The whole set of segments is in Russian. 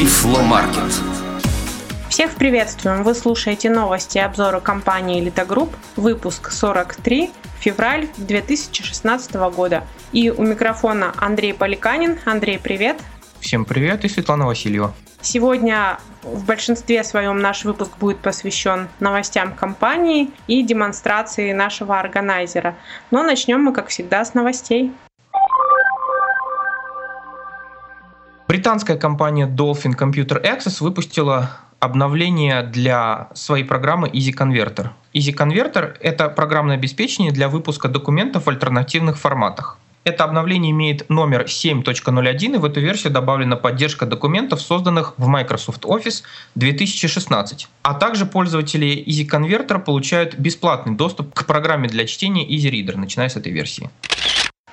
Тифломаркет. Всех приветствуем! Вы слушаете новости и обзоры компании Group, выпуск 43, февраль 2016 года. И у микрофона Андрей Поликанин. Андрей, привет! Всем привет и Светлана Васильева. Сегодня в большинстве своем наш выпуск будет посвящен новостям компании и демонстрации нашего органайзера. Но начнем мы, как всегда, с новостей. Британская компания Dolphin Computer Access выпустила обновление для своей программы Easy Converter. Easy Converter — это программное обеспечение для выпуска документов в альтернативных форматах. Это обновление имеет номер 7.01, и в эту версию добавлена поддержка документов, созданных в Microsoft Office 2016. А также пользователи Easy Converter получают бесплатный доступ к программе для чтения Easy Reader, начиная с этой версии.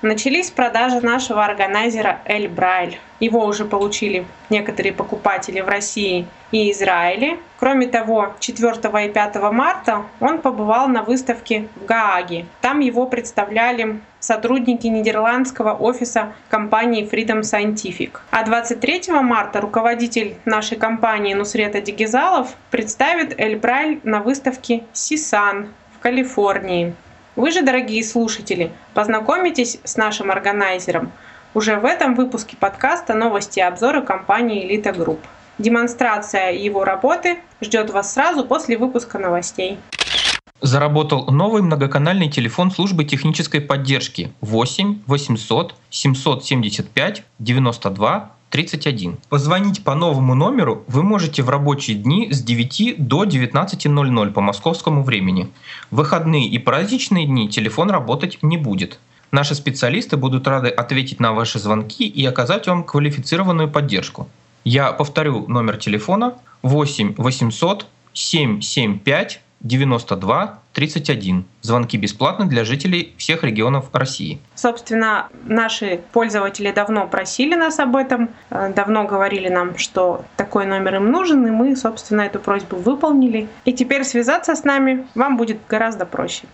Начались продажи нашего органайзера Эль Брайль. Его уже получили некоторые покупатели в России и Израиле. Кроме того, 4 и 5 марта он побывал на выставке в Гааге. Там его представляли сотрудники нидерландского офиса компании Freedom Scientific. А 23 марта руководитель нашей компании Нусрета Дигизалов представит Эль Брайль на выставке Сисан в Калифорнии. Вы же, дорогие слушатели, познакомитесь с нашим органайзером уже в этом выпуске подкаста «Новости и обзоры» компании «Элита Групп». Демонстрация его работы ждет вас сразу после выпуска новостей. Заработал новый многоканальный телефон службы технической поддержки 8 800 775 92 31. Позвонить по новому номеру вы можете в рабочие дни с 9 до 19.00 по московскому времени. В выходные и праздничные дни телефон работать не будет. Наши специалисты будут рады ответить на ваши звонки и оказать вам квалифицированную поддержку. Я повторю номер телефона 8 800 775 92 31. Звонки бесплатны для жителей всех регионов России. Собственно, наши пользователи давно просили нас об этом, э, давно говорили нам, что такой номер им нужен, и мы, собственно, эту просьбу выполнили. И теперь связаться с нами вам будет гораздо проще.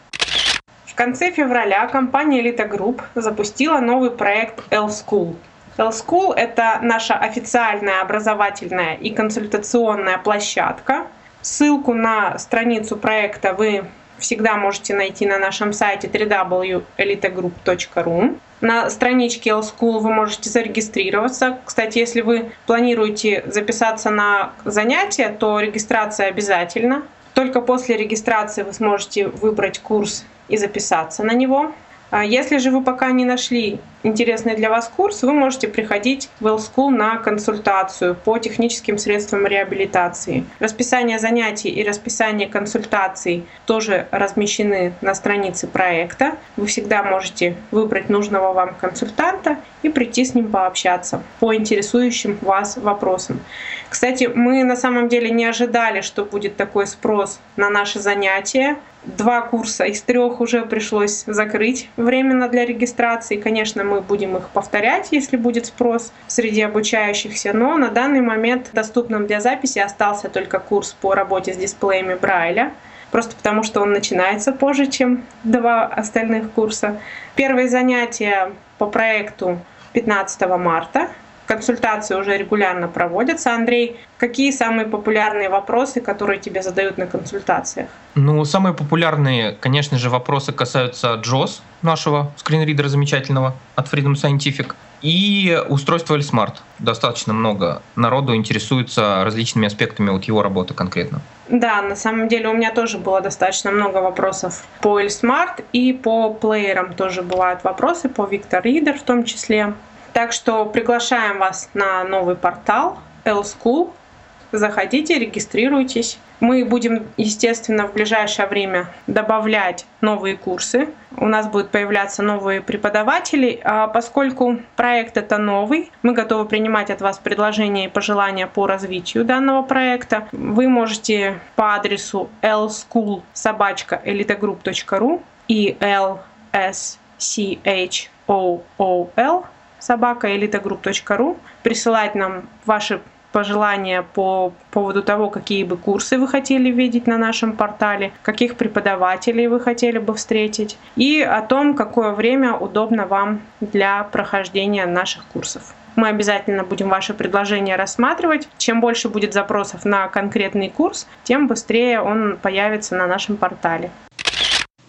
В конце февраля компания Elite Group запустила новый проект L-School. L-School — это наша официальная образовательная и консультационная площадка — Ссылку на страницу проекта вы всегда можете найти на нашем сайте www.elitegroup.ru. На страничке L-School вы можете зарегистрироваться. Кстати, если вы планируете записаться на занятия, то регистрация обязательна. Только после регистрации вы сможете выбрать курс и записаться на него. А если же вы пока не нашли интересный для вас курс, вы можете приходить в L-School на консультацию по техническим средствам реабилитации. Расписание занятий и расписание консультаций тоже размещены на странице проекта. Вы всегда можете выбрать нужного вам консультанта и прийти с ним пообщаться по интересующим вас вопросам. Кстати, мы на самом деле не ожидали, что будет такой спрос на наши занятия. Два курса из трех уже пришлось закрыть временно для регистрации. Конечно, мы будем их повторять, если будет спрос среди обучающихся, но на данный момент доступным для записи остался только курс по работе с дисплеями Брайля просто потому что он начинается позже, чем два остальных курса. Первые занятия по проекту 15 марта. Консультации уже регулярно проводятся. Андрей, какие самые популярные вопросы, которые тебе задают на консультациях? Ну, самые популярные, конечно же, вопросы касаются JOS, нашего скринридера замечательного от Freedom Scientific, и устройства L-Smart. Достаточно много народу интересуется различными аспектами вот его работы конкретно. Да, на самом деле у меня тоже было достаточно много вопросов по L-Smart и по плеерам тоже бывают вопросы, по Victor Reader в том числе. Так что приглашаем вас на новый портал L-School. Заходите, регистрируйтесь. Мы будем, естественно, в ближайшее время добавлять новые курсы. У нас будут появляться новые преподаватели. А поскольку проект это новый, мы готовы принимать от вас предложения и пожелания по развитию данного проекта. Вы можете по адресу lschool.elitogroup.ru и lschool собака elitogroup.ru присылать нам ваши пожелания по поводу того, какие бы курсы вы хотели видеть на нашем портале, каких преподавателей вы хотели бы встретить и о том, какое время удобно вам для прохождения наших курсов. Мы обязательно будем ваши предложения рассматривать. Чем больше будет запросов на конкретный курс, тем быстрее он появится на нашем портале.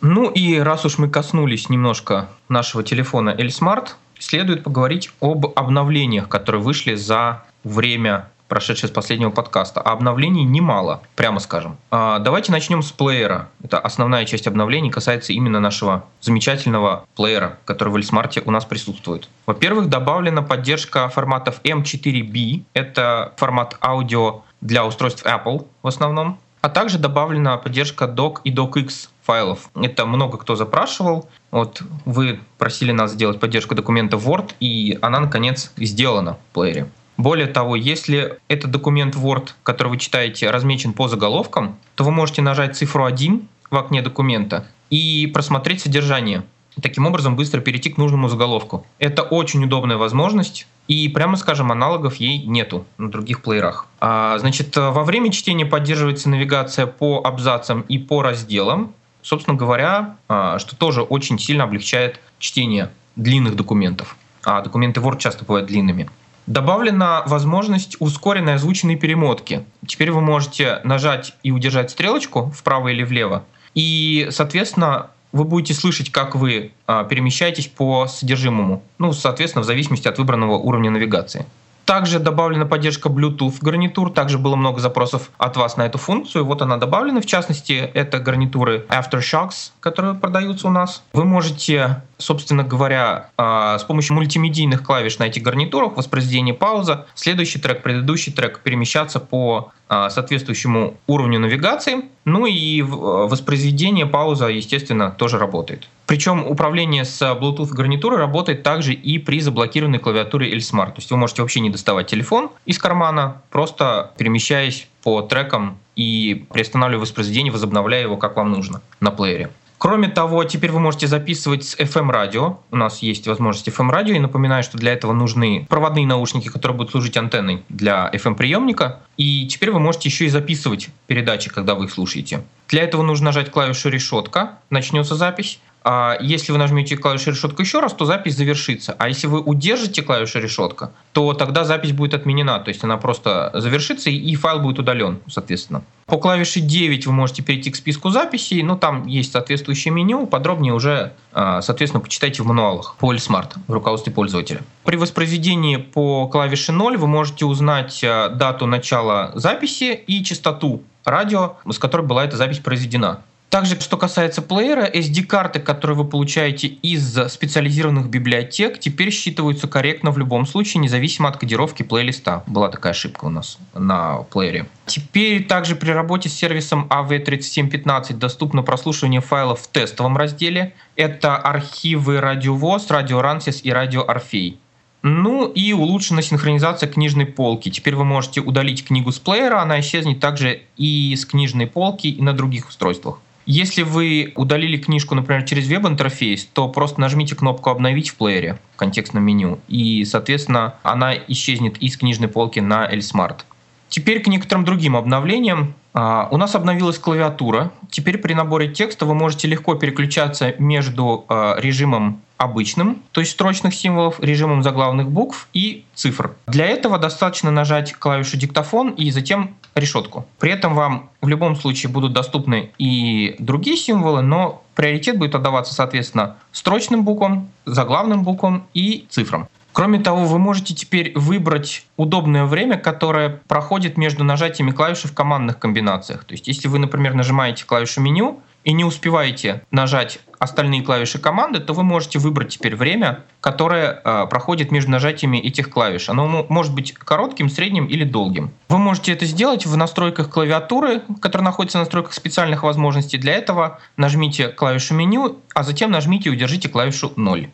Ну и раз уж мы коснулись немножко нашего телефона L-Smart, следует поговорить об обновлениях, которые вышли за время прошедшее с последнего подкаста. А обновлений немало, прямо скажем. А, давайте начнем с плеера. Это основная часть обновлений касается именно нашего замечательного плеера, который в Эльсмарте у нас присутствует. Во-первых, добавлена поддержка форматов M4B. Это формат аудио для устройств Apple в основном. А также добавлена поддержка doc и docx файлов. Это много кто запрашивал. Вот вы просили нас сделать поддержку документа Word, и она, наконец, сделана в плеере. Более того, если этот документ Word, который вы читаете, размечен по заголовкам, то вы можете нажать цифру 1 в окне документа и просмотреть содержание. Таким образом быстро перейти к нужному заголовку. Это очень удобная возможность, и прямо скажем, аналогов ей нету на других плеерах. А, значит, во время чтения поддерживается навигация по абзацам и по разделам, собственно говоря, а, что тоже очень сильно облегчает чтение длинных документов. А документы Word часто бывают длинными. Добавлена возможность ускоренной озвученной перемотки. Теперь вы можете нажать и удержать стрелочку вправо или влево, и, соответственно, вы будете слышать, как вы а, перемещаетесь по содержимому, ну, соответственно, в зависимости от выбранного уровня навигации. Также добавлена поддержка Bluetooth гарнитур. Также было много запросов от вас на эту функцию. Вот она добавлена. В частности, это гарнитуры Aftershocks, которые продаются у нас. Вы можете, собственно говоря, а, с помощью мультимедийных клавиш на этих гарнитурах, воспроизведение пауза, следующий трек, предыдущий трек перемещаться по соответствующему уровню навигации. Ну и а, воспроизведение пауза, естественно, тоже работает. Причем управление с Bluetooth гарнитурой работает также и при заблокированной клавиатуре L-Smart. То есть вы можете вообще не доставать телефон из кармана, просто перемещаясь по трекам и приостанавливая воспроизведение, возобновляя его как вам нужно на плеере. Кроме того, теперь вы можете записывать с FM-радио. У нас есть возможность FM-радио. И напоминаю, что для этого нужны проводные наушники, которые будут служить антенной для FM-приемника. И теперь вы можете еще и записывать передачи, когда вы их слушаете. Для этого нужно нажать клавишу «Решетка», начнется запись. А если вы нажмете клавишу решетка еще раз, то запись завершится. А если вы удержите клавишу решетка, то тогда запись будет отменена. То есть она просто завершится и файл будет удален, соответственно. По клавише 9 вы можете перейти к списку записей, но там есть соответствующее меню, подробнее уже, а, соответственно, почитайте в мануалах по Smart в руководстве пользователя. При воспроизведении по клавише 0 вы можете узнать а, дату начала записи и частоту радио, с которой была эта запись произведена. Также, что касается плеера, SD-карты, которые вы получаете из специализированных библиотек, теперь считываются корректно в любом случае, независимо от кодировки плейлиста. Была такая ошибка у нас на плеере. Теперь также при работе с сервисом AV3715 доступно прослушивание файлов в тестовом разделе. Это архивы радиовоз, радио Рансис и радио Орфей. Ну и улучшена синхронизация книжной полки. Теперь вы можете удалить книгу с плеера, она исчезнет также и с книжной полки, и на других устройствах. Если вы удалили книжку, например, через веб-интерфейс, то просто нажмите кнопку «Обновить» в плеере в контекстном меню, и, соответственно, она исчезнет из книжной полки на L-Smart. Теперь к некоторым другим обновлениям. А, у нас обновилась клавиатура. Теперь при наборе текста вы можете легко переключаться между а, режимом обычным, то есть строчных символов, режимом заглавных букв и цифр. Для этого достаточно нажать клавишу диктофон и затем решетку. При этом вам в любом случае будут доступны и другие символы, но приоритет будет отдаваться, соответственно, строчным буквам, заглавным буквам и цифрам. Кроме того, вы можете теперь выбрать удобное время, которое проходит между нажатиями клавиши в командных комбинациях. То есть, если вы, например, нажимаете клавишу меню и не успеваете нажать остальные клавиши команды, то вы можете выбрать теперь время, которое э, проходит между нажатиями этих клавиш. Оно может быть коротким, средним или долгим. Вы можете это сделать в настройках клавиатуры, которая находится в настройках специальных возможностей. Для этого нажмите клавишу меню, а затем нажмите и удержите клавишу 0.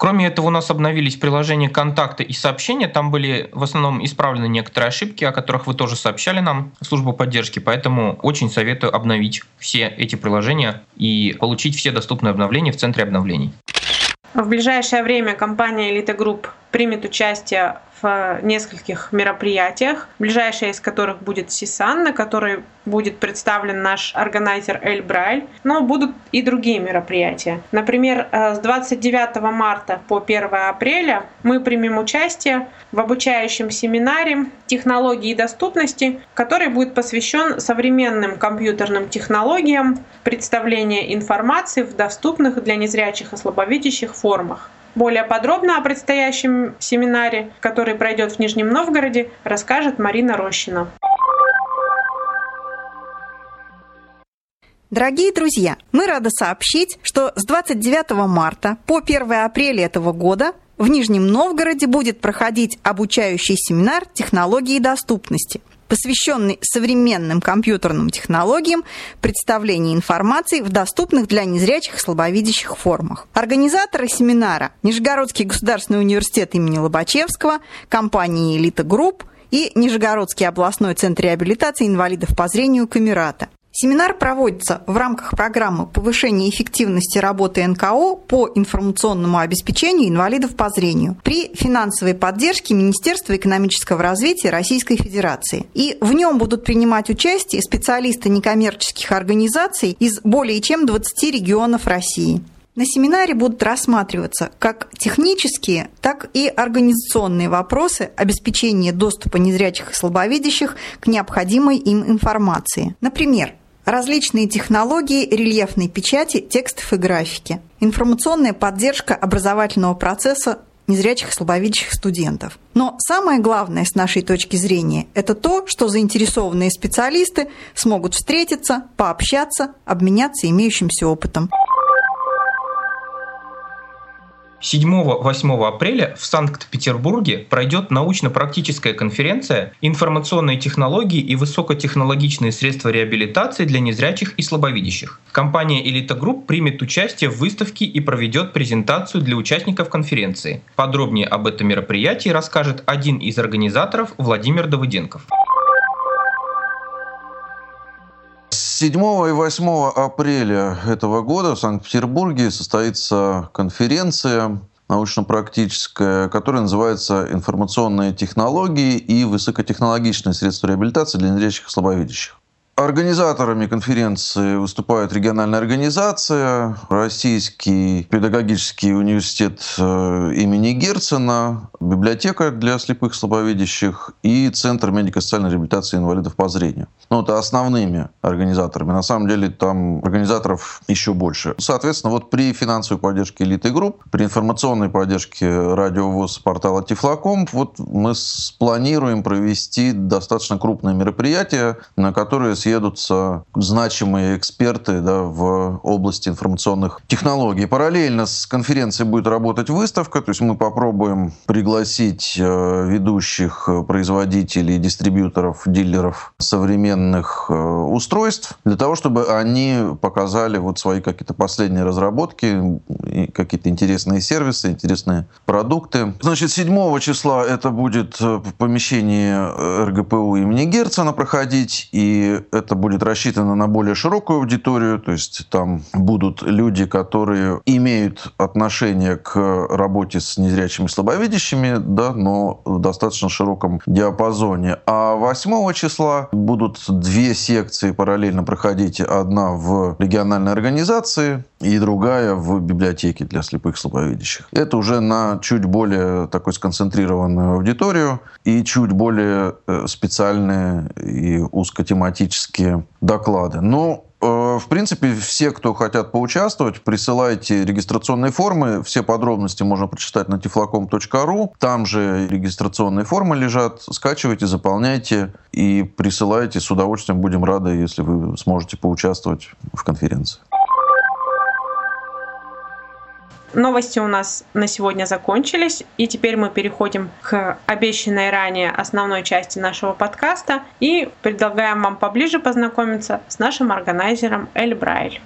Кроме этого, у нас обновились приложения контакты и сообщения. Там были в основном исправлены некоторые ошибки, о которых вы тоже сообщали нам, службу поддержки. Поэтому очень советую обновить все эти приложения и получить все доступные обновления в центре обновлений. В ближайшее время компания Elite Group примет участие в нескольких мероприятиях, ближайшее из которых будет Сисан, на которой будет представлен наш органайзер Эль Брайль, но будут и другие мероприятия. Например, э, с 29 марта по 1 апреля мы примем участие в обучающем семинаре «Технологии доступности», который будет посвящен современным компьютерным технологиям представления информации в доступных для незрячих и слабовидящих формах. Более подробно о предстоящем семинаре, который пройдет в Нижнем Новгороде, расскажет Марина Рощина. Дорогие друзья, мы рады сообщить, что с 29 марта по 1 апреля этого года в Нижнем Новгороде будет проходить обучающий семинар технологии доступности, посвященный современным компьютерным технологиям представления информации в доступных для незрячих и слабовидящих формах. Организаторы семинара – Нижегородский государственный университет имени Лобачевского, компания «Элита Групп» и Нижегородский областной центр реабилитации инвалидов по зрению «Камерата». Семинар проводится в рамках программы повышения эффективности работы НКО по информационному обеспечению инвалидов по зрению при финансовой поддержке Министерства экономического развития Российской Федерации. И в нем будут принимать участие специалисты некоммерческих организаций из более чем 20 регионов России. На семинаре будут рассматриваться как технические, так и организационные вопросы обеспечения доступа незрячих и слабовидящих к необходимой им информации. Например, различные технологии рельефной печати, текстов и графики, информационная поддержка образовательного процесса незрячих и слабовидящих студентов. Но самое главное с нашей точки зрения – это то, что заинтересованные специалисты смогут встретиться, пообщаться, обменяться имеющимся опытом. 7-8 апреля в Санкт-Петербурге пройдет научно-практическая конференция «Информационные технологии и высокотехнологичные средства реабилитации для незрячих и слабовидящих». Компания «Элита Групп» примет участие в выставке и проведет презентацию для участников конференции. Подробнее об этом мероприятии расскажет один из организаторов Владимир Давыденков. 7 и 8 апреля этого года в Санкт-Петербурге состоится конференция научно-практическая, которая называется «Информационные технологии и высокотехнологичные средства реабилитации для незрячих и слабовидящих». Организаторами конференции выступает региональная организация, Российский педагогический университет э, имени Герцена, библиотека для слепых слабовидящих и Центр медико-социальной реабилитации инвалидов по зрению. Ну, это основными организаторами. На самом деле там организаторов еще больше. Соответственно, вот при финансовой поддержке элиты групп, при информационной поддержке радиовоз портала Тифлоком, вот мы спланируем провести достаточно крупное мероприятие, на которое съедутся значимые эксперты да, в области информационных технологий. Параллельно с конференцией будет работать выставка, то есть мы попробуем пригласить э, ведущих производителей, дистрибьюторов, дилеров современных э, устройств для того, чтобы они показали вот свои какие-то последние разработки, какие-то интересные сервисы, интересные продукты. Значит, 7 числа это будет в помещении РГПУ имени Герцена проходить, и это будет рассчитано на более широкую аудиторию, то есть там будут люди, которые имеют отношение к работе с незрячими и слабовидящими, да, но в достаточно широком диапазоне. А 8 числа будут две секции параллельно проходить. Одна в региональной организации и другая в библиотеке для слепых и слабовидящих. Это уже на чуть более такой сконцентрированную аудиторию и чуть более э, специальные и узкотематические доклады. Но э, в принципе, все, кто хотят поучаствовать, присылайте регистрационные формы. Все подробности можно прочитать на tiflacom.ru. Там же регистрационные формы лежат. Скачивайте, заполняйте и присылайте. С удовольствием будем рады, если вы сможете поучаствовать в конференции. Новости у нас на сегодня закончились, и теперь мы переходим к обещанной ранее основной части нашего подкаста и предлагаем вам поближе познакомиться с нашим органайзером Эль Брайль.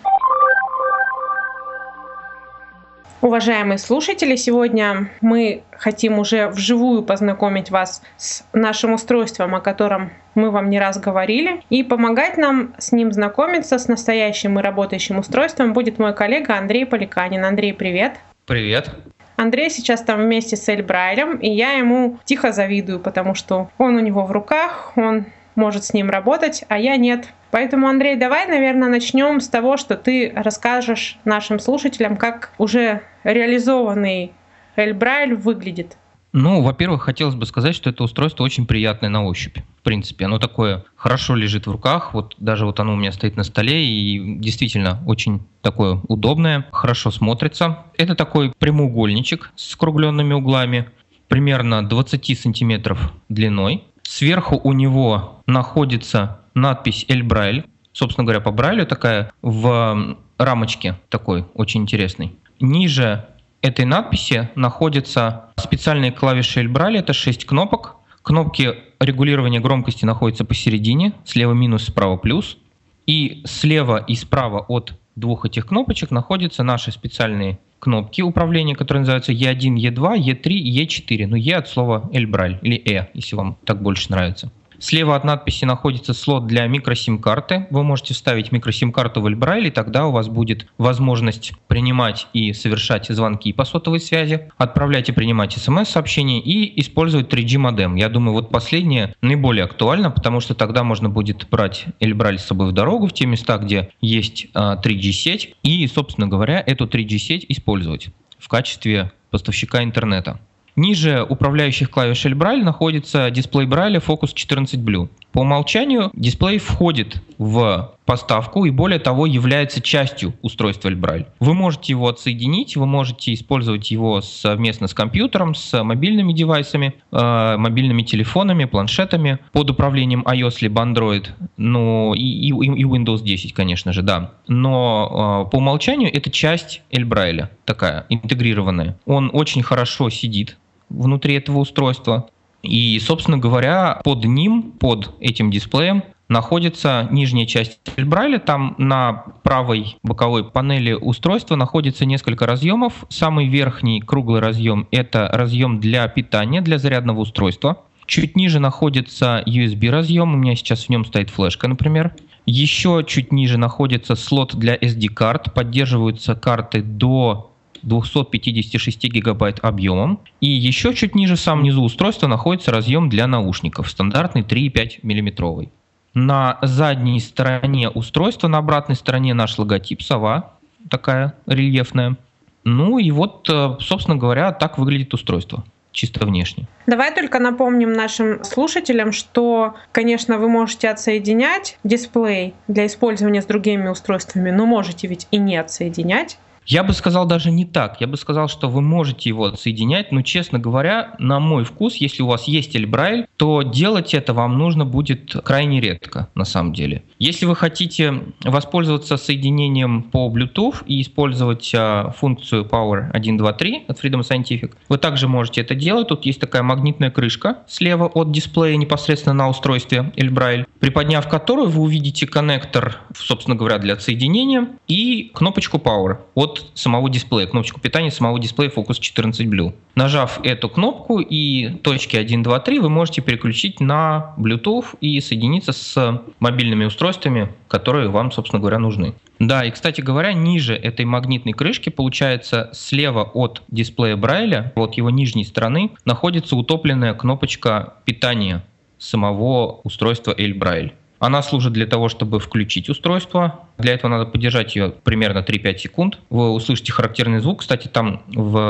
Уважаемые слушатели, сегодня мы хотим уже вживую познакомить вас с нашим устройством, о котором мы вам не раз говорили. И помогать нам с ним знакомиться, с настоящим и работающим устройством будет мой коллега Андрей Поликанин. Андрей, привет! Привет! Андрей сейчас там вместе с Эль Брайлем, и я ему тихо завидую, потому что он у него в руках, он может с ним работать, а я нет. Поэтому, Андрей, давай, наверное, начнем с того, что ты расскажешь нашим слушателям, как уже реализованный Эль Брайль выглядит. Ну, во-первых, хотелось бы сказать, что это устройство очень приятное на ощупь. В принципе, оно такое хорошо лежит в руках. Вот даже вот оно у меня стоит на столе и действительно очень такое удобное, хорошо смотрится. Это такой прямоугольничек с скругленными углами, примерно 20 сантиметров длиной. Сверху у него находится надпись «Эль Брайль». Собственно говоря, по Брайлю такая в рамочке такой очень интересный. Ниже этой надписи находятся специальные клавиши Эль Брайль. Это 6 кнопок. Кнопки регулирования громкости находятся посередине. Слева минус, справа плюс. И слева и справа от двух этих кнопочек находятся наши специальные кнопки управления, которые называются E1, E2, E3 и E4. Ну, E от слова Эльбраль или E, если вам так больше нравится. Слева от надписи находится слот для микросим-карты. Вы можете вставить микросим-карту в Эльбрайль, тогда у вас будет возможность принимать и совершать звонки по сотовой связи, отправлять и принимать смс-сообщения и использовать 3G модем. Я думаю, вот последнее наиболее актуально, потому что тогда можно будет брать Эльбраль с собой в дорогу в те места, где есть 3G-сеть, а, и, собственно говоря, эту 3G-сеть использовать в качестве поставщика интернета. Ниже управляющих клавиш Эльбраль находится дисплей Брайля Focus 14 Blue. По умолчанию дисплей входит в поставку и более того является частью устройства Эльбраль. Вы можете его отсоединить, вы можете использовать его совместно с компьютером, с мобильными девайсами, э, мобильными телефонами, планшетами под управлением iOS либо Android, ну и, и, и Windows 10, конечно же, да. Но э, по умолчанию это часть Эльбрайля, такая интегрированная. Он очень хорошо сидит внутри этого устройства. И, собственно говоря, под ним, под этим дисплеем находится нижняя часть Брайля. Там на правой боковой панели устройства находится несколько разъемов. Самый верхний круглый разъем – это разъем для питания, для зарядного устройства. Чуть ниже находится USB разъем, у меня сейчас в нем стоит флешка, например. Еще чуть ниже находится слот для SD-карт, поддерживаются карты до 256 гигабайт объемом. И еще чуть ниже, в самом низу устройства, находится разъем для наушников, стандартный 3,5 мм. На задней стороне устройства, на обратной стороне наш логотип сова, такая рельефная. Ну и вот, э, собственно говоря, так выглядит устройство чисто внешне. Давай только напомним нашим слушателям, что, конечно, вы можете отсоединять дисплей для использования с другими устройствами, но можете ведь и не отсоединять. Я бы сказал даже не так. Я бы сказал, что вы можете его отсоединять, но, честно говоря, на мой вкус, если у вас есть Эльбрайль, то делать это вам нужно будет крайне редко, на самом деле. Если вы хотите воспользоваться соединением по Bluetooth и использовать а, функцию Power 123 от Freedom Scientific, вы также можете это делать. Тут есть такая магнитная крышка слева от дисплея непосредственно на устройстве Эльбрайль, приподняв которую вы увидите коннектор, собственно говоря, для отсоединения и кнопочку Power от самого дисплея, кнопочку питания самого дисплея Focus 14 Blue. Нажав эту кнопку и точки 1, 2, 3 вы можете переключить на Bluetooth и соединиться с мобильными устройствами, которые вам, собственно говоря, нужны. Да, и, кстати говоря, ниже этой магнитной крышки, получается, слева от дисплея Брайля, вот его нижней стороны, находится утопленная кнопочка питания самого устройства L Braille. Она служит для того, чтобы включить устройство. Для этого надо подержать ее примерно 3-5 секунд. Вы услышите характерный звук. Кстати, там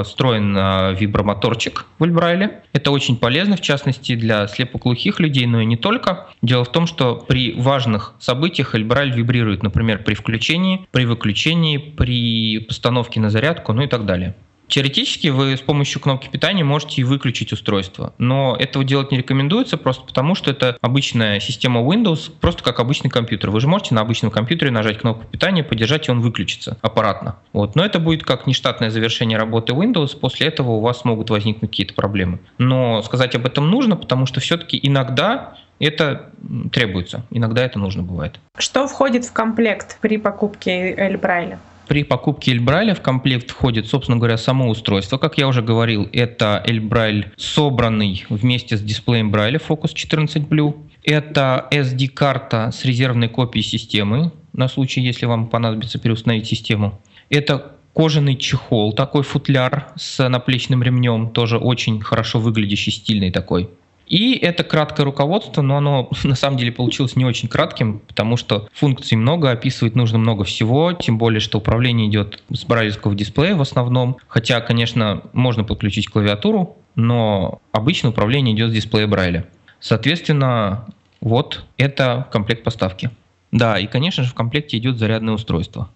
встроен а, вибромоторчик в Эльбрайле. Это очень полезно, в частности, для слепоглухих людей, но и не только. Дело в том, что при важных событиях Эльбрайль вибрирует, например, при включении, при выключении, при постановке на зарядку, ну и так далее. Теоретически вы с помощью кнопки питания можете и выключить устройство, но этого делать не рекомендуется просто потому, что это обычная система Windows, просто как обычный компьютер. Вы же можете на обычном компьютере нажать кнопку питания, подержать, и он выключится аппаратно. Вот. Но это будет как нештатное завершение работы Windows, после этого у вас могут возникнуть какие-то проблемы. Но сказать об этом нужно, потому что все-таки иногда это требуется, иногда это нужно бывает. Что входит в комплект при покупке Эль Брайля? При покупке Эльбрайля в комплект входит, собственно говоря, само устройство. Как я уже говорил, это Эльбрайль, собранный вместе с дисплеем Брайля Focus 14 Blue. Это SD-карта с резервной копией системы, на случай, если вам понадобится переустановить систему. Это кожаный чехол, такой футляр с наплечным ремнем, тоже очень хорошо выглядящий, стильный такой. И это краткое руководство, но оно на самом деле получилось не очень кратким, потому что функций много, описывать нужно много всего, тем более, что управление идет с брайлевского дисплея в основном. Хотя, конечно, можно подключить клавиатуру, но обычно управление идет с дисплея Брайля. Соответственно, вот это комплект поставки. Да, и, конечно же, в комплекте идет зарядное устройство.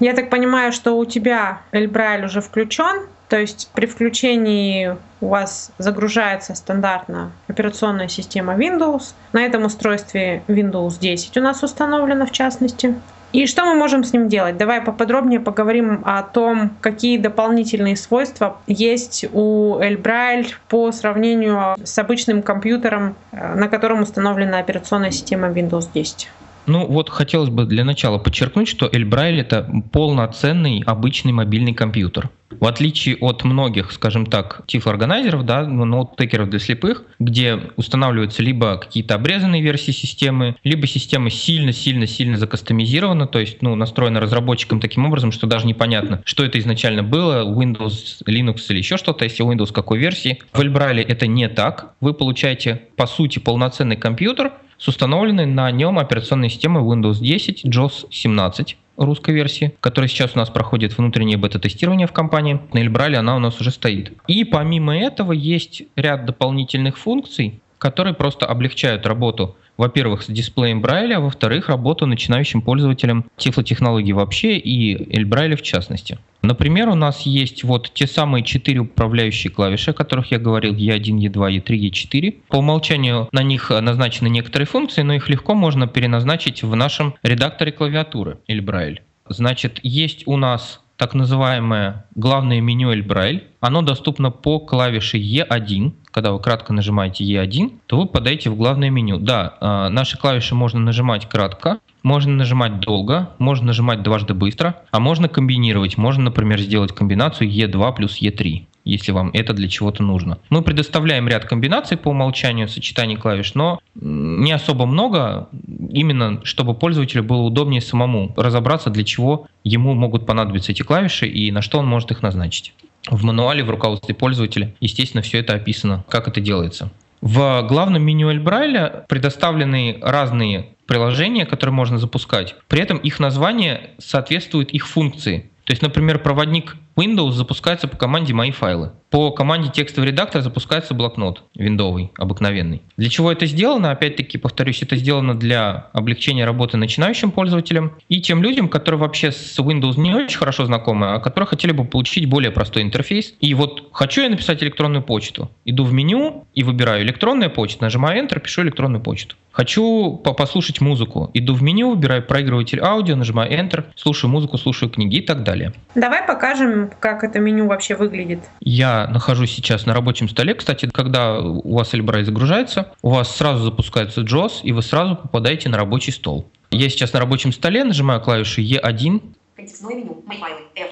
Я так понимаю, что у тебя Эльбрайль уже включен, то есть при включении у вас загружается стандартно операционная система Windows. На этом устройстве Windows 10 у нас установлено в частности. И что мы можем с ним делать? Давай поподробнее поговорим о том, какие дополнительные свойства есть у Эльбрайль по сравнению с обычным компьютером, э, на котором установлена операционная система Windows 10. Ну вот хотелось бы для начала подчеркнуть, что Эльбрайль это полноценный обычный мобильный компьютер. В отличие от многих, скажем так, тифлорганайзеров, да, ну, ноут-текеров для слепых, где устанавливаются либо какие-то обрезанные версии системы, либо система сильно-сильно-сильно закастомизирована, то есть ну, настроена разработчиком таким образом, что даже непонятно, что это изначально было, Windows, Linux или еще что-то, если Windows какой версии. В Эльбрайле это не так. Вы получаете, по сути, полноценный компьютер, с установленной на нем операционной системой Windows 10 JOS 17 русской версии, которая сейчас у нас проходит внутреннее бета-тестирование в компании. На Эльбрале она у нас уже стоит. И помимо этого есть ряд дополнительных функций, которые просто облегчают работу во-первых, с дисплеем Брайля, а во-вторых, работу начинающим пользователям тифлотехнологий вообще и Эльбрайля в частности. Например, у нас есть вот те самые четыре управляющие клавиши, о которых я говорил, E1, E2, E3, E4. По умолчанию на них назначены некоторые функции, но их легко можно переназначить в нашем редакторе клавиатуры Эльбрайль. Значит, есть у нас так называемое главное меню Эльбрайль. Оно доступно по клавише E1. Когда вы кратко нажимаете E1, то вы подаете в главное меню. Да, а, наши клавиши можно нажимать кратко, можно нажимать долго, можно нажимать дважды быстро, а можно комбинировать. Можно, например, сделать комбинацию E2 плюс E3 если вам это для чего-то нужно. Мы предоставляем ряд комбинаций по умолчанию сочетаний клавиш, но не особо много, именно чтобы пользователю было удобнее самому разобраться, для чего ему могут понадобиться эти клавиши и на что он может их назначить. В мануале, в руководстве пользователя, естественно, все это описано, как это делается. В главном меню Эльбрайля предоставлены разные приложения, которые можно запускать. При этом их название соответствует их функции. То есть, например, проводник Windows запускается по команде «Мои файлы». По команде текстовый редактор запускается блокнот виндовый, обыкновенный. Для чего это сделано? Опять-таки, повторюсь, это сделано для облегчения работы начинающим пользователям и тем людям, которые вообще с Windows не очень хорошо знакомы, а которые хотели бы получить более простой интерфейс. И вот хочу я написать электронную почту. Иду в меню и выбираю электронная почта, нажимаю Enter, пишу электронную почту. Хочу послушать музыку. Иду в меню, выбираю проигрыватель аудио, нажимаю Enter, слушаю музыку, слушаю книги и так далее. Давай покажем, как это меню вообще выглядит. Я нахожусь сейчас на рабочем столе. Кстати, когда у вас Эльбрай загружается, у вас сразу запускается JOS, и вы сразу попадаете на рабочий стол. Я сейчас на рабочем столе, нажимаю клавишу E1. Контекстное меню. Мои файлы. F.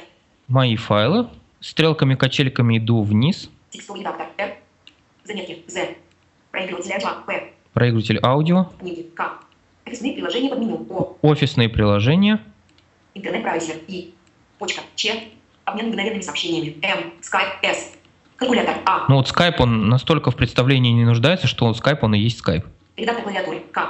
Мои файлы. Стрелками-качельками иду вниз. Текстовый редактор. R. Заметки. Z. Проигрыватель А2. P. Проигрыватель аудио. Книги. К. Офисные приложения под меню. О. Офисные приложения. Интернет-браузер. И. Почта. Ч. Обмен мгновенными сообщениями. М. Skype. S. Калькулятор. А. Ну вот Skype, он настолько в представлении не нуждается, что Skype, он и есть Skype. Редактор клавиатуры. К.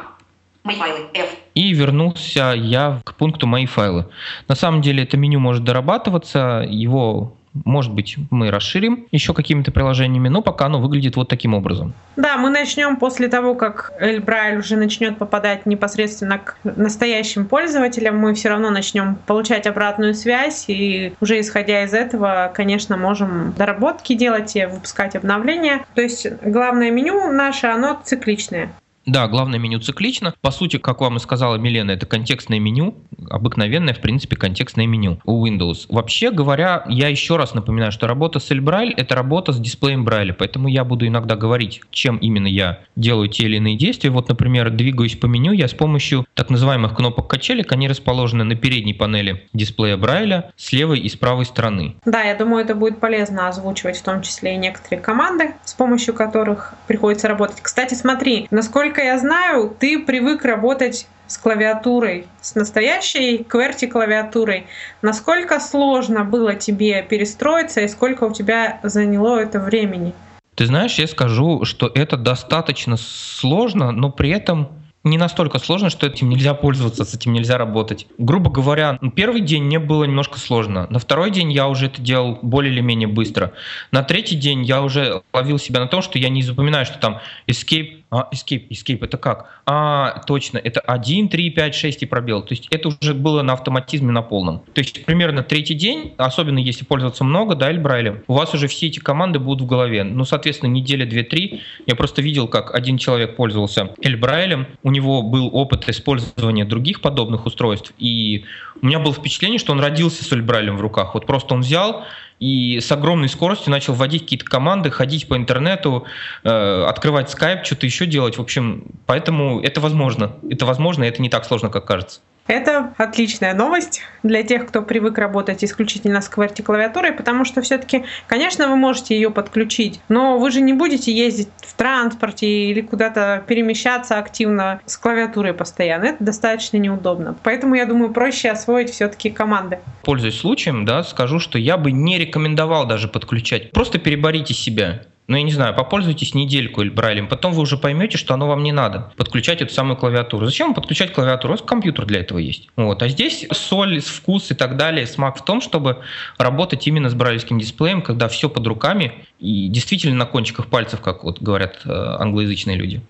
Мои файлы. F. И вернулся я к пункту «Мои файлы». На самом деле это меню может дорабатываться, его может быть, мы расширим еще какими-то приложениями, но пока оно выглядит вот таким образом. Да, мы начнем после того, как Эльбрайль уже начнет попадать непосредственно к настоящим пользователям. Мы все равно начнем получать обратную связь, и уже исходя из этого, конечно, можем доработки делать и выпускать обновления. То есть главное меню наше, оно цикличное. Да, главное меню циклично. По сути, как вам и сказала Милена, это контекстное меню, обыкновенное, в принципе, контекстное меню у Windows. Вообще говоря, я еще раз напоминаю, что работа с Эльбрайль — это работа с дисплеем Брайля, поэтому я буду иногда говорить, чем именно я делаю те или иные действия. Вот, например, двигаюсь по меню, я с помощью так называемых кнопок качелек, они расположены на передней панели дисплея Брайля с левой и с правой стороны. Да, я думаю, это будет полезно озвучивать в том числе и некоторые команды, с помощью которых приходится работать. Кстати, смотри, насколько насколько я знаю, ты привык работать с клавиатурой, с настоящей QWERTY клавиатурой. Насколько сложно было тебе перестроиться и сколько у тебя заняло это времени? Ты знаешь, я скажу, что это достаточно сложно, но при этом не настолько сложно, что этим нельзя пользоваться, с этим нельзя работать. Грубо говоря, первый день мне было немножко сложно. На второй день я уже это делал более или менее быстро. На третий день я уже ловил себя на том, что я не запоминаю, что там escape а, escape, escape, это как? А, точно, это 1, 3, 5, 6 и пробел. То есть это уже было на автоматизме на полном. То есть примерно третий день, особенно если пользоваться много, да, Эльбрайлем, у вас уже все эти команды будут в голове. Ну, соответственно, неделя 2-3, я просто видел, как один человек пользовался Эльбрайлем, у него был опыт использования других подобных устройств, и у меня было впечатление, что он родился с Эльбрайлем в руках. Вот просто он взял, и с огромной скоростью начал вводить какие-то команды, ходить по интернету, э, открывать скайп, что-то еще делать. В общем, поэтому это возможно. Это возможно, и это не так сложно, как кажется. Это отличная новость для тех, кто привык работать исключительно с QWERTY клавиатурой, потому что все-таки, конечно, вы можете ее подключить, но вы же не будете ездить в транспорте или куда-то перемещаться активно с клавиатурой постоянно. Это достаточно неудобно. Поэтому, я думаю, проще освоить все-таки команды. Пользуясь случаем, да, скажу, что я бы не рекомендовал даже подключать. Просто переборите себя ну, я не знаю, попользуйтесь недельку или брайлем, потом вы уже поймете, что оно вам не надо. Подключать эту самую клавиатуру. Зачем подключать клавиатуру? У вас компьютер для этого есть. Вот. А здесь соль, вкус и так далее, смак в том, чтобы работать именно с брайлевским дисплеем, когда все под руками и действительно на кончиках пальцев, как вот говорят э, англоязычные люди.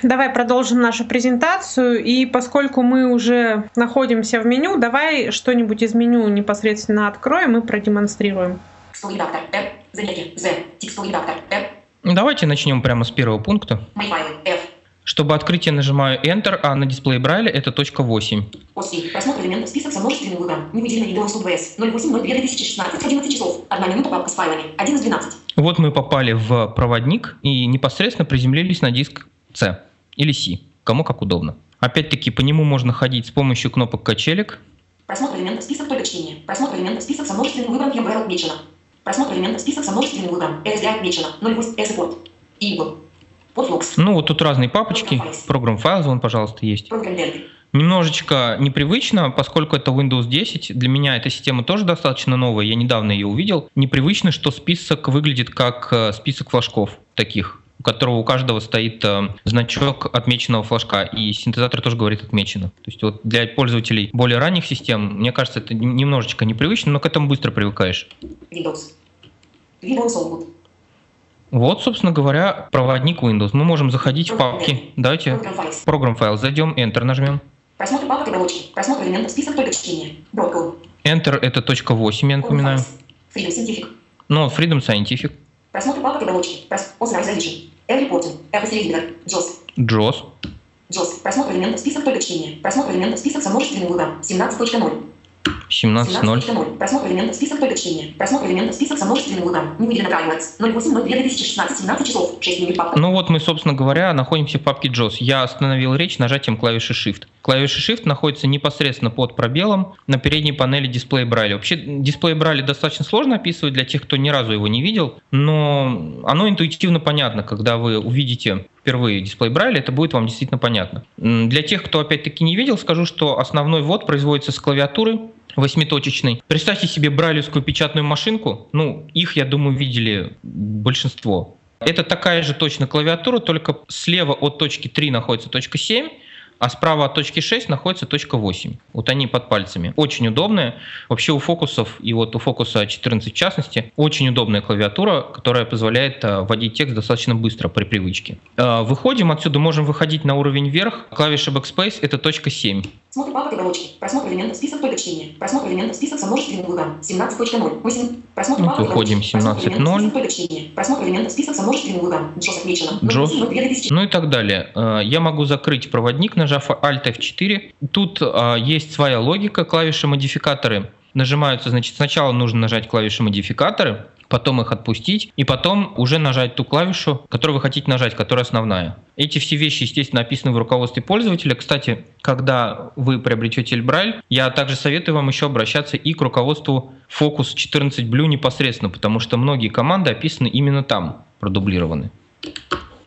Давай продолжим нашу презентацию. И поскольку мы уже находимся в меню, давай что-нибудь из меню непосредственно откроем и продемонстрируем. Редактор. Р. Занятие. З. Текстовый редактор. Р. Давайте начнем прямо с первого пункта. Мои файлы. F. Чтобы открыть, я нажимаю Enter, а на дисплее Брайля это точка 8. Оси. Просмотр элементов список со множественным выбором. Не выделено Windows UBS. 08.02.2016. 11 часов. Одна минута папка с файлами. 1 из 12. Вот мы попали в проводник и непосредственно приземлились на диск C или C. Кому как удобно. Опять-таки по нему можно ходить с помощью кнопок качелек. Просмотр элементов список только чтение. Просмотр элементов список со множественным выбором URL отмечено. Просмотр элементов список со множественным выбором. RSDI отмечено. 08 support. Ingo. Podlogs. Ну, вот тут разные папочки. Программ файл, вон, пожалуйста, есть. Немножечко непривычно, поскольку это Windows 10. Для меня эта система тоже достаточно новая. Я недавно ее увидел. Непривычно, что список выглядит как э, список флажков таких у которого у каждого стоит э, значок отмеченного флажка, и синтезатор тоже говорит отмечено. То есть вот для пользователей более ранних систем, мне кажется, это немножечко непривычно, но к этому быстро привыкаешь. Windows. Windows Output. Вот, собственно говоря, проводник Windows. Мы можем заходить в папки. Давайте программ файл зайдем, Enter нажмем. Просмотр папок и оболочки. Просмотр элементов список только чтение. Broadcode. Enter это точка 8, я напоминаю. Freedom Scientific. Но Freedom Scientific, Просмотр папок и оболочки. Прос- Authorization. Air Reporting. Air Editor. JOS. JOS, JOS. Просмотр элементов список только чтение. Просмотр элементов список со множественным выбором. 17.0. 17.0. 17.0. Просмотр элементов список только чтение. Просмотр элементов список со множественным выбором. Не выделено Drivelex. 08.02.2016. 17 часов. 6 минут папка. Ну вот мы, собственно говоря, находимся в папке JOS. Я остановил речь нажатием клавиши Shift. Клавиша Shift находится непосредственно под пробелом на передней панели дисплея Брайля. Вообще дисплей Брайля достаточно сложно описывать для тех, кто ни разу его не видел, но оно интуитивно понятно, когда вы увидите впервые дисплей Брайля, это будет вам действительно понятно. Для тех, кто опять-таки не видел, скажу, что основной ввод производится с клавиатуры восьмиточечной. Представьте себе брайлевскую печатную машинку. Ну, их, я думаю, видели большинство. Это такая же точно клавиатура, только слева от точки 3 находится точка 7, а справа от точки 6 находится точка 8. Вот они под пальцами. Очень удобная. Вообще у фокусов, и вот у фокуса 14 в частности, очень удобная клавиатура, которая позволяет а, вводить текст достаточно быстро при привычке. А, Выходим отсюда, можем выходить на уровень вверх. Клавиша Backspace это точка 7. Просмотр папок и оболочки. Просмотр элементов список только чтение. Просмотр элементов список со множественным выбором. 17.0. 8. Просмотр и выходим, оболочки. Просмотр 17.0. элементов список только чтение. Просмотр элементов список со множественным выбором. JOS отмечено. 08.02.2016. Ну и так далее. Э, Я могу закрыть проводник, нажав Alt F4. Тут э, есть своя логика, клавиши модификаторы нажимаются, значит, сначала нужно нажать клавиши модификаторы, потом их отпустить, и потом уже нажать ту клавишу, которую вы хотите нажать, которая основная. Эти все вещи, естественно, описаны в руководстве пользователя. Кстати, когда вы приобретете Эльбрайль, я также советую вам еще обращаться и к руководству Focus 14 Blue непосредственно, потому что многие команды описаны именно там, продублированы.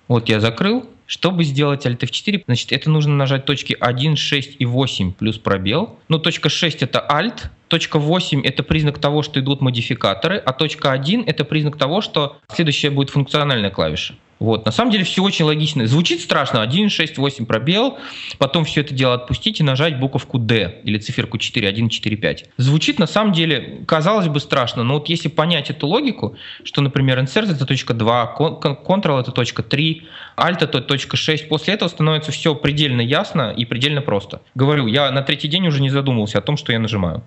Вот я закрыл. Чтобы сделать Alt F4, значит, это нужно нажать точки 1, 6 и 8 плюс пробел. Ну, точка 6 это Alt, точка 8 это признак того, что идут модификаторы, а точка 1 это признак того, что следующая будет функциональная клавиша. Вот. На самом деле все очень логично. Звучит страшно. 1, 6, 8 пробел. Потом все это дело отпустить и нажать буковку D или циферку 4, 1, 4, 5. Звучит на самом деле, казалось бы, страшно. Но вот если понять эту логику, что, например, insert это точка 2, Ctrl это точка 3, Alt это точка 6, после этого становится все предельно ясно и предельно просто. Говорю, я на третий день уже не задумывался о том, что я нажимаю.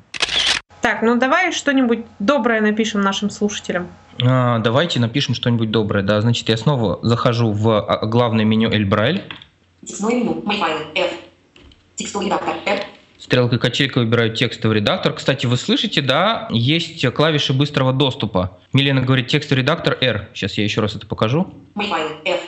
Так, ну давай что-нибудь доброе напишем нашим слушателям. А, давайте напишем что-нибудь доброе. Да, значит, я снова захожу в а, главное меню Эльбрайль. Текстовое меню. Мои файлы. F. Текстовый редактор. F. Стрелкой качелька выбираю текстовый редактор. Кстати, вы слышите, да, есть клавиши быстрого доступа. Милена говорит текстовый редактор R. Сейчас я еще раз это покажу. Мои файлы. F.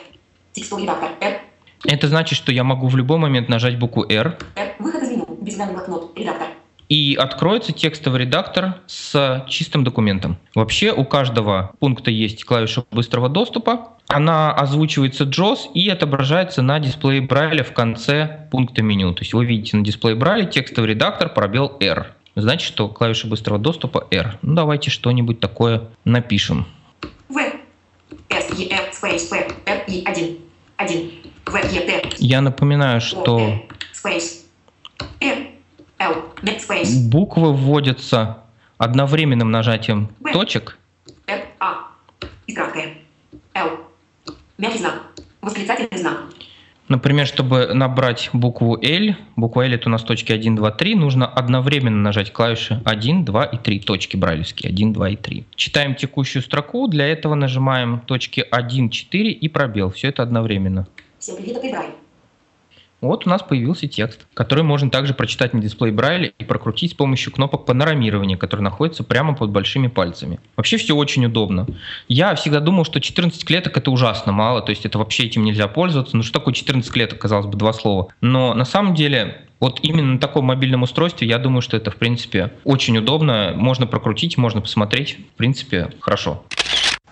Текстовый редактор. R. Это значит, что я могу в любой момент нажать букву R. R. Выход из меню. Безымянный блокнот. Редактор и откроется текстовый редактор с чистым документом. Вообще у каждого пункта есть клавиша быстрого доступа. Она озвучивается JOS и отображается на дисплее Брайля в конце пункта меню. То есть вы видите на дисплее Брайля текстовый редактор пробел R. Значит, что клавиша быстрого доступа R. Ну давайте что-нибудь такое напишем. В. S, E, F, space, P, R, I, 1. 1. В, E, T. Я напоминаю, что... Space. Буквы вводятся одновременным нажатием B. точек. R, A. И краткое. L. Мягкий знак. Восклицательный знак. Например, чтобы набрать букву L, буква L это у нас точки 1, 2, 3, нужно одновременно нажать клавиши 1, 2 и 3, точки брайлевские, 1, 2 и 3. Читаем текущую строку, для этого нажимаем точки 1, 4 и пробел, все это одновременно. Всем привет, это Брайль. Вот у нас появился текст, который можно также прочитать на дисплее Брайля и прокрутить с помощью кнопок панорамирования, которые находятся прямо под большими пальцами. Вообще все очень удобно. Я всегда думал, что 14 клеток это ужасно мало, то есть это вообще этим нельзя пользоваться. Ну что такое 14 клеток, казалось бы, два слова. Но на самом деле вот именно на таком мобильном устройстве я думаю, что это, в принципе, очень удобно. Можно прокрутить, можно посмотреть. В принципе, хорошо.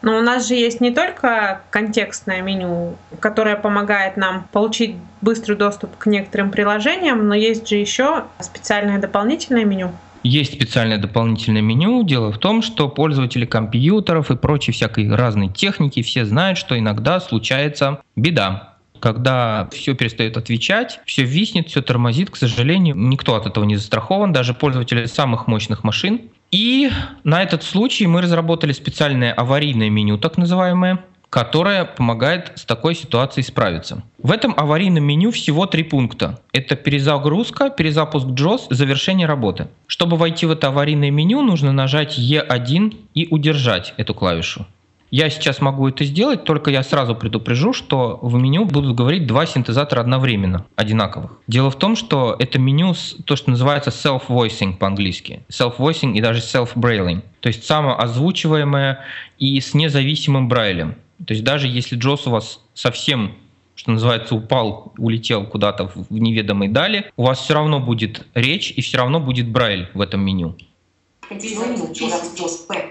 Но у нас же есть не только контекстное меню, которое помогает нам получить быстрый доступ к некоторым приложениям, но есть же еще специальное дополнительное меню. Есть специальное дополнительное меню. Дело в том, что пользователи компьютеров и прочей всякой разной техники все знают, что иногда случается беда когда все перестает отвечать, все виснет, все тормозит, к сожалению, никто от этого не застрахован, даже пользователи самых мощных машин. И на этот случай мы разработали специальное аварийное меню, так называемое, которое помогает с такой ситуацией справиться. В этом аварийном меню всего три пункта. Это перезагрузка, перезапуск JOS, завершение работы. Чтобы войти в это аварийное меню, нужно нажать E1 и удержать эту клавишу. Я сейчас могу это сделать, только я сразу предупрежу, что в меню будут говорить два синтезатора одновременно, одинаковых. Дело в том, что это меню, то, что называется self-voicing по-английски. Self-voicing и даже self-brailing. То есть самоозвучиваемое и с независимым брайлем. То есть даже если Джос у вас совсем что называется, упал, улетел куда-то в неведомой дали, у вас все равно будет речь и все равно будет брайль в этом меню.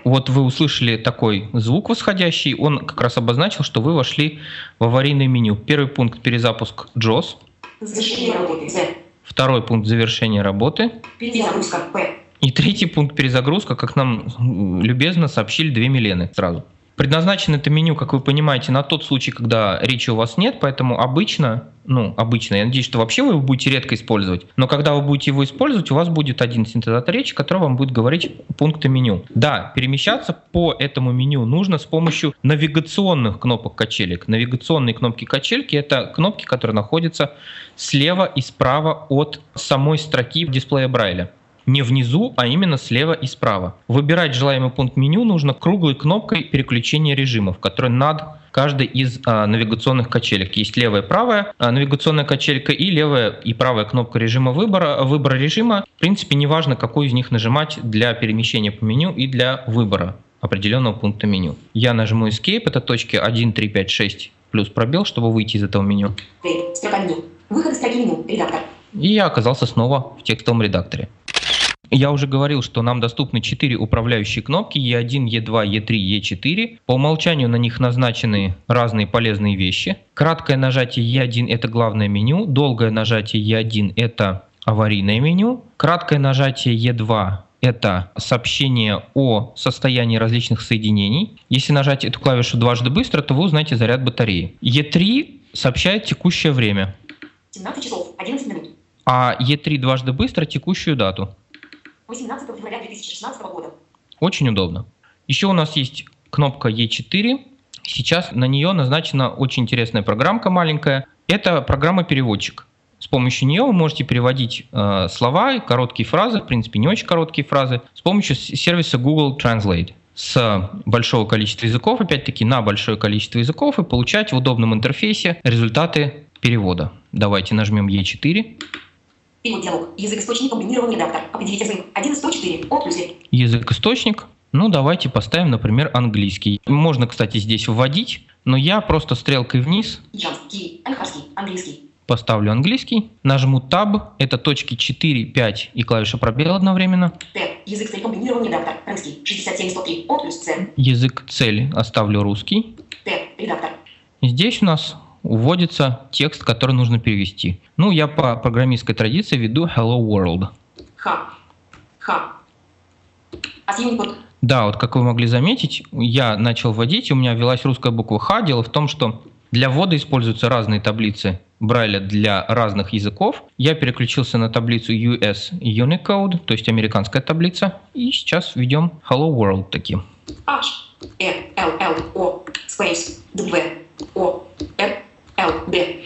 Вот вы услышали такой звук восходящий, он как раз обозначил, что вы вошли в аварийное меню. Первый пункт – перезапуск JOS. Второй пункт – завершение работы. Перезагрузка П. И третий пункт – перезагрузка, как нам любезно сообщили две Милены сразу. Предназначено это меню, как вы понимаете, на тот случай, когда речи у вас нет, поэтому обычно, ну, обычно, я надеюсь, что вообще вы его будете редко использовать, но когда вы будете его использовать, у вас будет один синтезатор речи, который вам будет говорить пункты меню. Да, перемещаться по этому меню нужно с помощью навигационных кнопок качелек. Навигационные кнопки качельки — это кнопки, которые находятся слева и справа от самой строки дисплея Брайля не внизу, а именно слева и справа. Выбирать желаемый пункт меню нужно круглой кнопкой переключения режимов, которая над каждой из а, навигационных качелек. Есть левая и правая а, навигационная качелька и левая и правая кнопка режима выбора. Выбора режима, в принципе, неважно, какую из них нажимать для перемещения по меню и для выбора определенного пункта меню. Я нажму Escape, это точки 1, 3, 5, 6 плюс пробел, чтобы выйти из этого меню. Выход из строки меню. Редактор. И я оказался снова в текстовом редакторе. Я уже говорил, что нам доступны 4 управляющие кнопки E1, E2, E3, E4. По умолчанию на них назначены разные полезные вещи. Краткое нажатие E1 – это главное меню, долгое нажатие E1 – это аварийное меню, краткое нажатие E2 это сообщение о состоянии различных соединений. Если нажать эту клавишу дважды быстро, то вы узнаете заряд батареи. E3 сообщает текущее время. 17 часов 11 минут. А E3 дважды быстро текущую дату. 18 февраля 2016 года. Очень удобно. Еще у нас есть кнопка E4. Сейчас на нее назначена очень интересная программка маленькая. Это программа-переводчик. С помощью нее вы можете переводить э, слова, короткие фразы, в принципе, не очень короткие фразы, с помощью сервиса Google Translate с большого количества языков, опять-таки на большое количество языков, и получать в удобном интерфейсе результаты перевода. Давайте нажмем E4. Перевод диалог. Язык источник комбинированный редактор. Определить язык. 1 104. О плюс Язык источник. Ну, давайте поставим, например, английский. Можно, кстати, здесь вводить, но я просто стрелкой вниз Ичанский, английский, английский. поставлю английский, нажму Tab, это точки 4, 5 и клавиша пробел одновременно. Т. Язык цель комбинированный редактор. Русский. 67 103. О плюс С. Язык цель оставлю русский. Т. Редактор. Здесь у нас вводится текст, который нужно перевести. Ну, я по программистской традиции веду Hello World. Х. Х. Осьюнный код. Да, вот как вы могли заметить, я начал вводить, и у меня ввелась русская буква Х. Дело в том, что для ввода используются разные таблицы Брайля для разных языков. Я переключился на таблицу US Unicode, то есть американская таблица. И сейчас введем Hello World таким. H. Э. Л. Л. О. Space. W. О. Р. Д.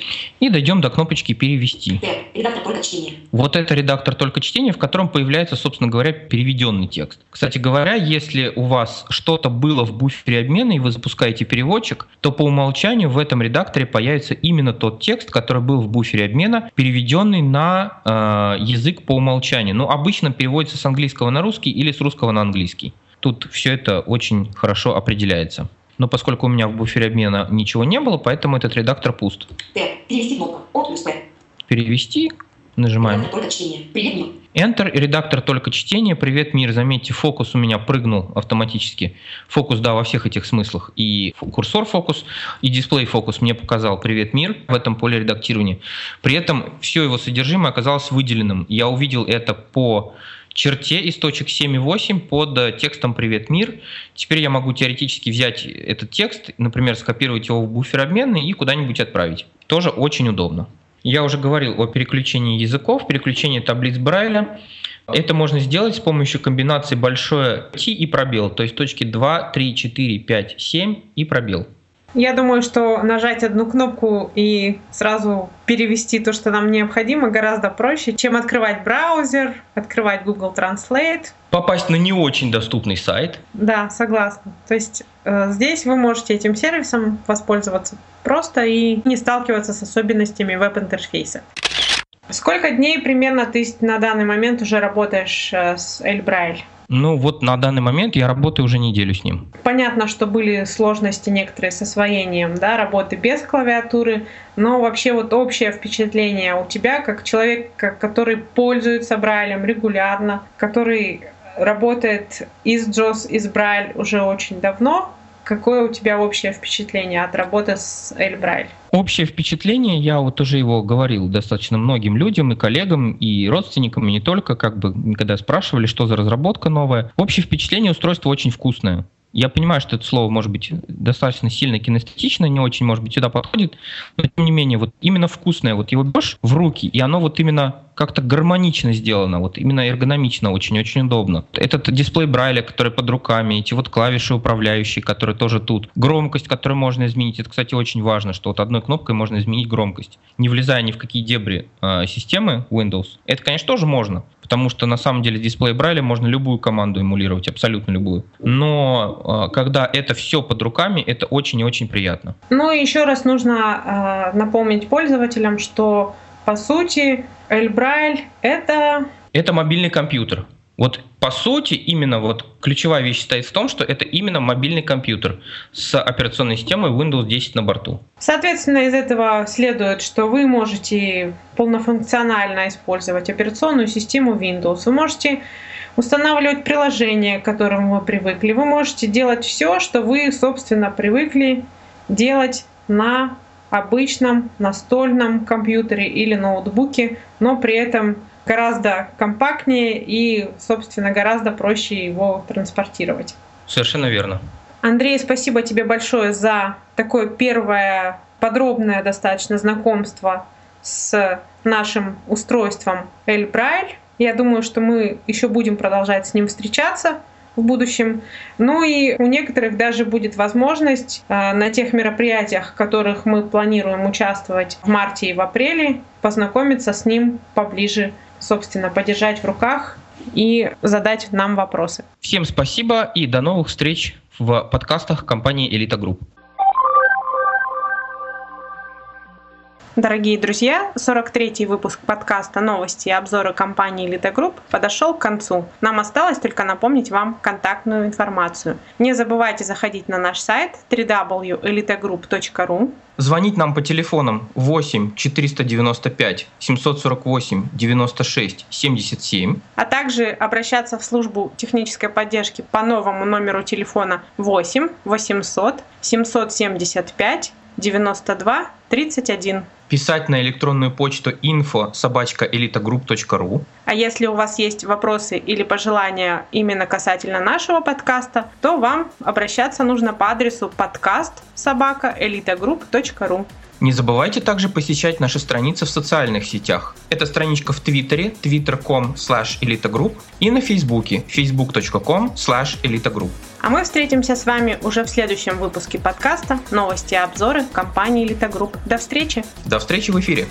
И дойдем до кнопочки «Перевести». Редактор только чтение. Вот это редактор только чтения, в котором появляется, собственно говоря, переведенный текст. Кстати говоря, если у вас что-то было в буфере обмена и вы запускаете переводчик, то по умолчанию в этом редакторе появится именно тот текст, который был в буфере обмена, переведенный на э, язык по умолчанию. Ну, обычно переводится с английского на русский или с русского на английский. Тут все это очень хорошо определяется. Но поскольку у меня в буфере обмена ничего не было, поэтому этот редактор пуст. Т. Перевести. О плюс П. Перевести, нажимаем Редактор только чтение. Привет мир. Enter, редактор только чтение, привет мир, заметьте, фокус у меня прыгнул автоматически. Фокус, да, во всех этих смыслах. И курсор фокус, и дисплей фокус мне показал привет мир в этом поле редактирования. При этом все его содержимое оказалось выделенным. Я увидел это по черте из точек 7 и 8 под э, текстом «Привет, мир». Теперь я могу теоретически взять этот текст, например, скопировать его в буфер обменный и куда-нибудь отправить. Тоже очень удобно. Я уже говорил о переключении языков, переключении таблиц Брайля. Это можно сделать с помощью комбинации большое T и пробел, то есть точки 2, 3, 4, 5, 7 и пробел. Я думаю, что нажать одну кнопку и сразу перевести то, что нам необходимо, гораздо проще, чем открывать браузер, открывать Google Translate. Попасть на не очень доступный сайт. Да, согласна. То есть э, здесь вы можете этим сервисом воспользоваться просто и не сталкиваться с особенностями веб-интерфейса. Сколько дней примерно ты на данный момент уже работаешь э, с Эльбрайль? Ну вот на данный момент я работаю уже неделю с ним. Понятно, что были сложности некоторые с освоением да, работы без клавиатуры, но вообще вот общее впечатление у тебя, как человек, который пользуется Брайлем регулярно, который работает из JOS, из Брайль уже очень давно, Какое у тебя общее впечатление от работы с Эль Брайль? Общее впечатление, я вот уже его говорил достаточно многим людям, и коллегам, и родственникам, и не только, как бы, когда спрашивали, что за разработка новая. Общее впечатление, устройство очень вкусное. Я понимаю, что это слово может быть достаточно сильно кинестетично, не очень, может быть, сюда подходит, но тем не менее, вот именно вкусное, вот его берешь в руки, и оно вот именно как-то гармонично сделано, вот именно эргономично, очень-очень удобно. Этот дисплей Брайля, который под руками, эти вот клавиши управляющие, которые тоже тут, громкость, которую можно изменить, это, кстати, очень важно, что вот одной кнопкой можно изменить громкость, не влезая ни в какие дебри э, системы Windows. Это, конечно, тоже можно, потому что на самом деле дисплей Брайля можно любую команду эмулировать, абсолютно любую. Но э, когда это все под руками, это очень и очень приятно. Ну и еще раз нужно э, напомнить пользователям, что по сути Эль Брайль это... Это мобильный компьютер. Вот По сути, именно вот ключевая вещь стоит в том, что это именно мобильный компьютер с операционной системой Windows 10 на борту. Соответственно, из этого следует, что вы можете полнофункционально использовать операционную систему Windows. Вы можете устанавливать приложения, к которым вы привыкли. Вы можете делать все, что вы, собственно, привыкли делать на обычном настольном компьютере или ноутбуке, но при этом гораздо компактнее и, собственно, гораздо проще его транспортировать. Совершенно верно. Андрей, спасибо тебе большое за такое первое подробное достаточно знакомство с нашим устройством El Braille. Я думаю, что мы еще будем продолжать с ним встречаться в будущем. Ну и у некоторых даже будет возможность э, на тех мероприятиях, в которых мы планируем участвовать в марте и в апреле, познакомиться с ним поближе, собственно, подержать в руках и задать нам вопросы. Всем спасибо и до новых встреч в подкастах компании Элита Групп. Дорогие друзья, 43-й выпуск подкаста «Новости и обзоры компании Elite Group» подошел к концу. Нам осталось только напомнить вам контактную информацию. Не забывайте заходить на наш сайт www.elitegroup.ru Звонить нам по телефонам 8 495 748 96 77, а также обращаться в службу технической поддержки по новому номеру телефона 8 800 775 92 31. Писать на электронную почту info собачка элитагрупп.ру. А если у вас есть вопросы или пожелания именно касательно нашего подкаста, то вам обращаться нужно по адресу подкаст собака элитагрупп.ру. Не забывайте также посещать наши страницы в социальных сетях. Это страничка в Твиттере twitter.com slash elitagroup и на Фейсбуке facebook.com slash elitagroup. А мы встретимся с вами уже в следующем выпуске подкаста «Новости и обзоры компании Elite Group». До встречи! До встречи в эфире!